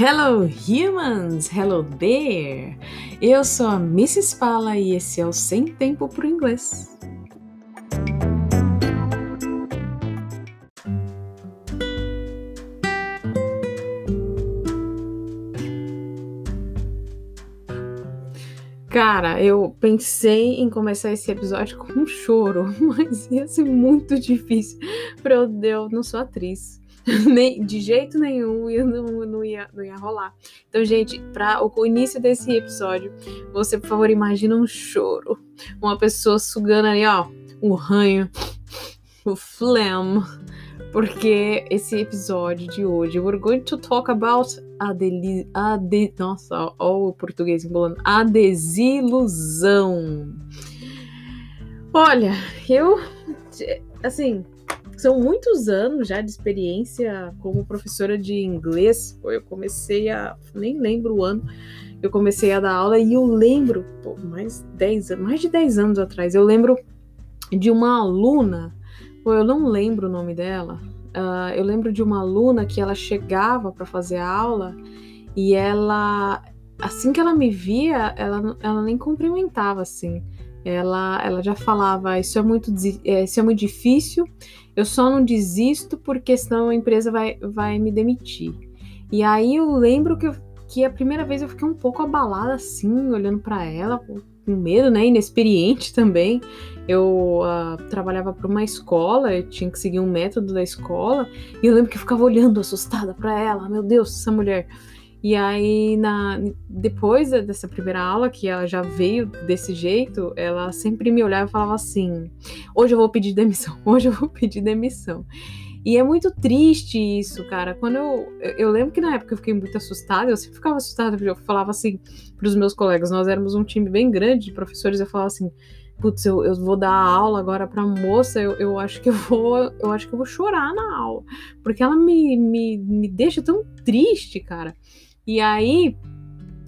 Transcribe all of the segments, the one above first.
Hello humans, hello there. Eu sou a Mrs. Fala e esse é o Sem Tempo pro Inglês. Cara, eu pensei em começar esse episódio com um choro, mas ia ser muito difícil para eu, eu não sou atriz. Nem, de jeito nenhum eu não, não, ia, não ia rolar. Então, gente, para o, início desse episódio, você, por favor, imagina um choro. Uma pessoa sugando ali, ó, o ranho, o phlegm. Porque esse episódio de hoje, we're going to talk about a deli a de nossa, ó, o português embolando, a desilusão. Olha, eu assim, são muitos anos já de experiência como professora de inglês. Eu comecei a. nem lembro o ano. Eu comecei a dar aula e eu lembro, pô, mais, 10, mais de 10 anos atrás, eu lembro de uma aluna, pô, eu não lembro o nome dela. Uh, eu lembro de uma aluna que ela chegava para fazer a aula e ela, assim que ela me via, ela, ela nem cumprimentava assim. Ela, ela já falava: Isso é muito, é, isso é muito difícil, eu só não desisto porque senão a empresa vai, vai me demitir. E aí eu lembro que, eu, que a primeira vez eu fiquei um pouco abalada assim, olhando para ela, com medo, né? Inexperiente também. Eu uh, trabalhava para uma escola, eu tinha que seguir um método da escola, e eu lembro que eu ficava olhando assustada para ela: Meu Deus, essa mulher. E aí, na, depois dessa primeira aula, que ela já veio desse jeito, ela sempre me olhava e falava assim: hoje eu vou pedir demissão, hoje eu vou pedir demissão. E é muito triste isso, cara. Quando eu. Eu lembro que na época eu fiquei muito assustada, eu sempre ficava assustada, porque eu falava assim para os meus colegas, nós éramos um time bem grande de professores, eu falava assim. Putz, eu, eu vou dar aula agora pra moça, eu, eu acho que eu vou. Eu acho que eu vou chorar na aula. Porque ela me, me, me deixa tão triste, cara. E aí,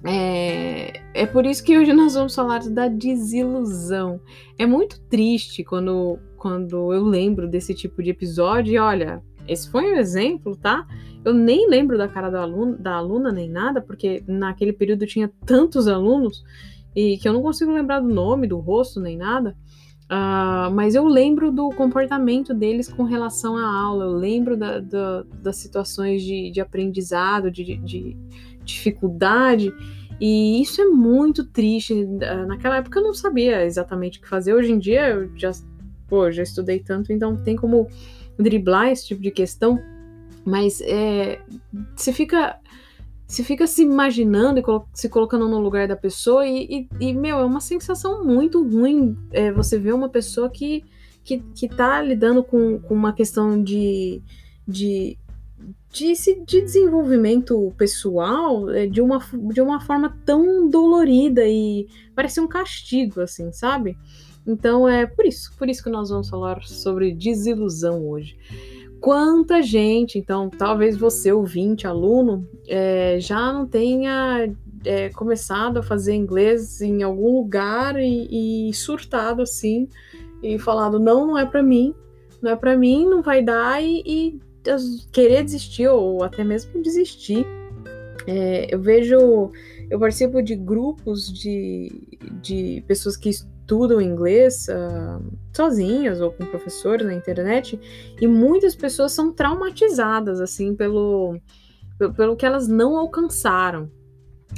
é, é por isso que hoje nós vamos falar da desilusão. É muito triste quando, quando eu lembro desse tipo de episódio. E olha, esse foi um exemplo, tá? Eu nem lembro da cara da aluna, da aluna nem nada, porque naquele período tinha tantos alunos e que eu não consigo lembrar do nome, do rosto, nem nada. Uh, mas eu lembro do comportamento deles com relação à aula, eu lembro da, da, das situações de, de aprendizado, de, de, dificuldade. E isso é muito triste. Naquela época eu não sabia exatamente o que fazer. Hoje em dia eu já, pô, já estudei tanto, então tem como driblar esse tipo de questão. Mas é, você fica se fica se imaginando e colo se colocando no lugar da pessoa e, e, e meu, é uma sensação muito ruim é, você ver uma pessoa que, que, que tá lidando com, com uma questão de, de de, de desenvolvimento pessoal é, de uma, de uma forma tão dolorida e parece um castigo, assim, sabe? Então é por isso, por isso que nós vamos falar sobre desilusão hoje. Quanta gente, então, talvez você, ouvinte, aluno, é, já não tenha é, começado a fazer inglês em algum lugar e, e surtado assim, e falado, não, não é para mim, não é para mim, não vai dar, e, e querer desistir ou até mesmo desistir. É, eu vejo, eu participo de grupos de, de pessoas que estudam inglês uh, sozinhas ou com professores na internet e muitas pessoas são traumatizadas assim pelo, pelo, que elas não alcançaram.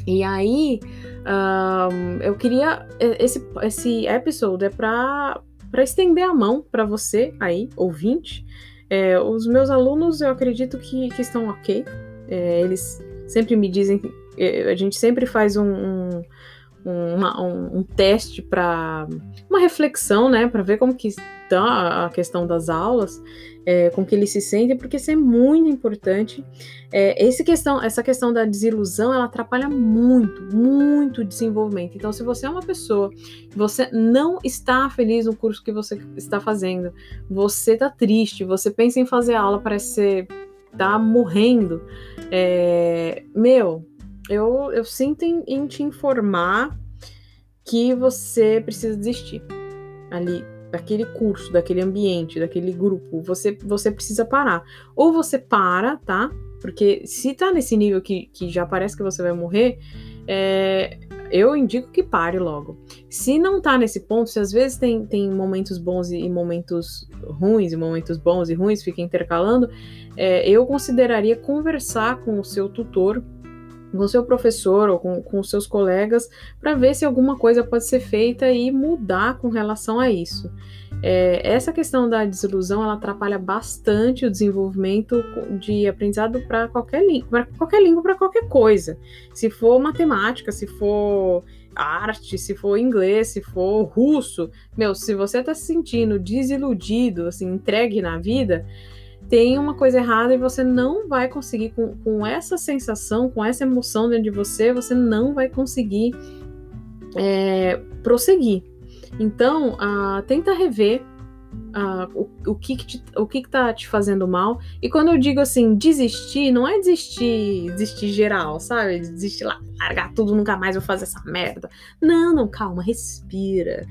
E aí, uh, eu queria esse esse episódio é para estender a mão para você aí, ouvinte, é, os meus alunos, eu acredito que, que estão ok. É, eles sempre me dizem. É, a gente sempre faz um, um, uma, um, um teste para. Uma reflexão, né? Para ver como que está a questão das aulas é, com que eles se sentem, porque isso é muito importante. É, esse questão, essa questão da desilusão, ela atrapalha muito, muito o desenvolvimento. Então, se você é uma pessoa, você não está feliz no curso que você está fazendo, você está triste, você pensa em fazer aula, parece ser tá morrendo, é, meu, eu, eu sinto em, em te informar que você precisa desistir ali daquele curso, daquele ambiente, daquele grupo, você, você precisa parar. Ou você para, tá? Porque se tá nesse nível que, que já parece que você vai morrer, é, eu indico que pare logo. Se não tá nesse ponto, se às vezes tem, tem momentos bons e momentos ruins, e momentos bons e ruins, fica intercalando, é, eu consideraria conversar com o seu tutor com seu professor ou com, com seus colegas para ver se alguma coisa pode ser feita e mudar com relação a isso. É, essa questão da desilusão ela atrapalha bastante o desenvolvimento de aprendizado para qualquer para qualquer língua, para qualquer coisa. Se for matemática, se for arte, se for inglês, se for russo, meu, se você está se sentindo desiludido, assim, entregue na vida, tem uma coisa errada e você não vai conseguir, com, com essa sensação, com essa emoção dentro de você, você não vai conseguir é, prosseguir. Então, uh, tenta rever uh, o, o, que, que te, o que, que tá te fazendo mal. E quando eu digo assim, desistir, não é desistir, desistir geral, sabe? Desistir lá, largar tudo, nunca mais vou fazer essa merda. Não, não, calma, respira.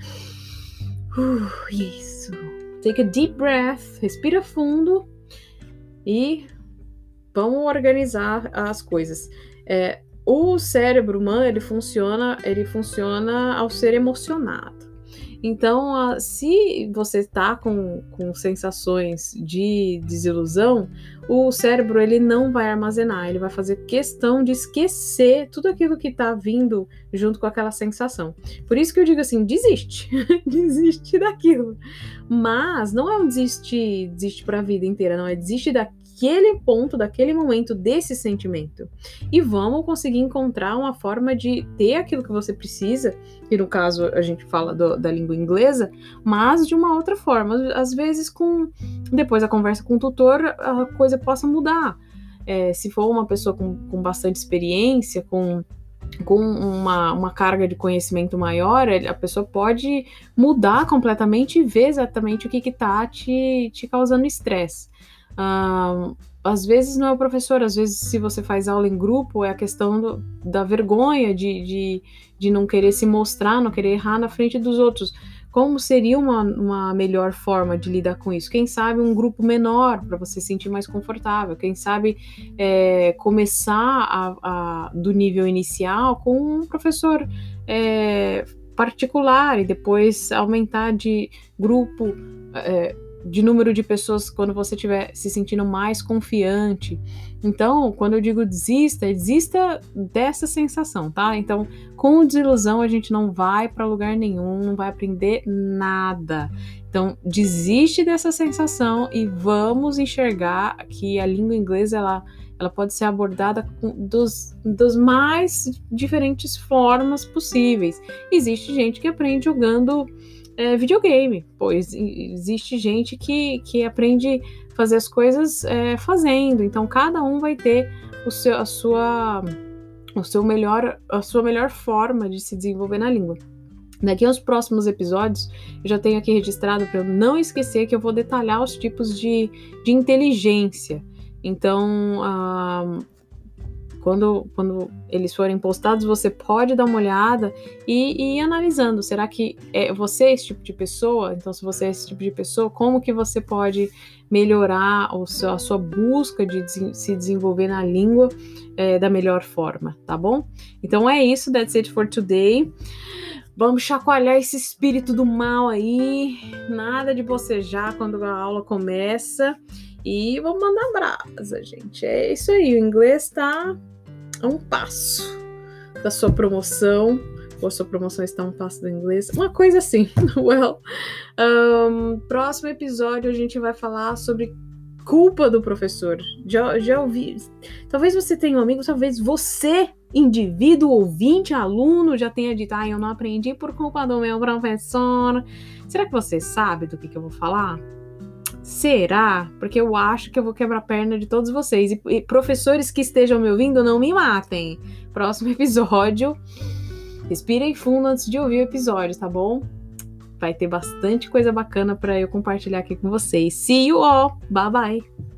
Uh, isso. Take a deep breath, respira fundo e vamos organizar as coisas. É, o cérebro humano ele funciona, ele funciona ao ser emocionado. Então, se você está com, com sensações de desilusão, o cérebro ele não vai armazenar, ele vai fazer questão de esquecer tudo aquilo que está vindo junto com aquela sensação. Por isso que eu digo assim, desiste, desiste daquilo. Mas não é um desiste, desiste para a vida inteira, não é desiste da, daquele ponto, daquele momento, desse sentimento. E vamos conseguir encontrar uma forma de ter aquilo que você precisa, e no caso a gente fala do, da língua inglesa, mas de uma outra forma. Às vezes, com depois da conversa com o tutor, a coisa possa mudar. É, se for uma pessoa com, com bastante experiência, com com uma, uma carga de conhecimento maior, a pessoa pode mudar completamente e ver exatamente o que está te, te causando estresse. Uh, às vezes não é o professor, às vezes se você faz aula em grupo, é a questão do, da vergonha de, de, de não querer se mostrar, não querer errar na frente dos outros. Como seria uma, uma melhor forma de lidar com isso? Quem sabe um grupo menor para você se sentir mais confortável. Quem sabe é, começar a, a, do nível inicial com um professor é, particular e depois aumentar de grupo. É, de número de pessoas quando você estiver se sentindo mais confiante. Então, quando eu digo desista, desista dessa sensação, tá? Então, com desilusão a gente não vai para lugar nenhum, não vai aprender nada. Então, desiste dessa sensação e vamos enxergar que a língua inglesa ela ela pode ser abordada dos, dos mais diferentes formas possíveis. Existe gente que aprende jogando é, videogame, pois existe gente que, que aprende fazer as coisas é, fazendo, então cada um vai ter o seu, a sua o seu melhor a sua melhor forma de se desenvolver na língua. Daqui aos próximos episódios, eu já tenho aqui registrado para eu não esquecer que eu vou detalhar os tipos de, de inteligência. Então, uh, quando, quando eles forem postados, você pode dar uma olhada e, e ir analisando. Será que é, você é esse tipo de pessoa? Então, se você é esse tipo de pessoa, como que você pode melhorar o seu, a sua busca de se desenvolver na língua é, da melhor forma, tá bom? Então é isso, that's it for today. Vamos chacoalhar esse espírito do mal aí, nada de bocejar quando a aula começa. E vamos mandar brasa, gente. É isso aí, o inglês tá a um passo da sua promoção, ou sua promoção está a um passo do inglês, uma coisa assim. well, um, próximo episódio a gente vai falar sobre culpa do professor. Já, já ouvi. Talvez você tenha um amigo, talvez você, indivíduo, ouvinte, aluno, já tenha dito: ah, eu não aprendi por culpa do meu professor. Será que você sabe do que, que eu vou falar? Será? Porque eu acho que eu vou quebrar a perna de todos vocês. E, e professores que estejam me ouvindo, não me matem. Próximo episódio. Respirem fundo antes de ouvir o episódio, tá bom? Vai ter bastante coisa bacana para eu compartilhar aqui com vocês. See you all! Bye bye!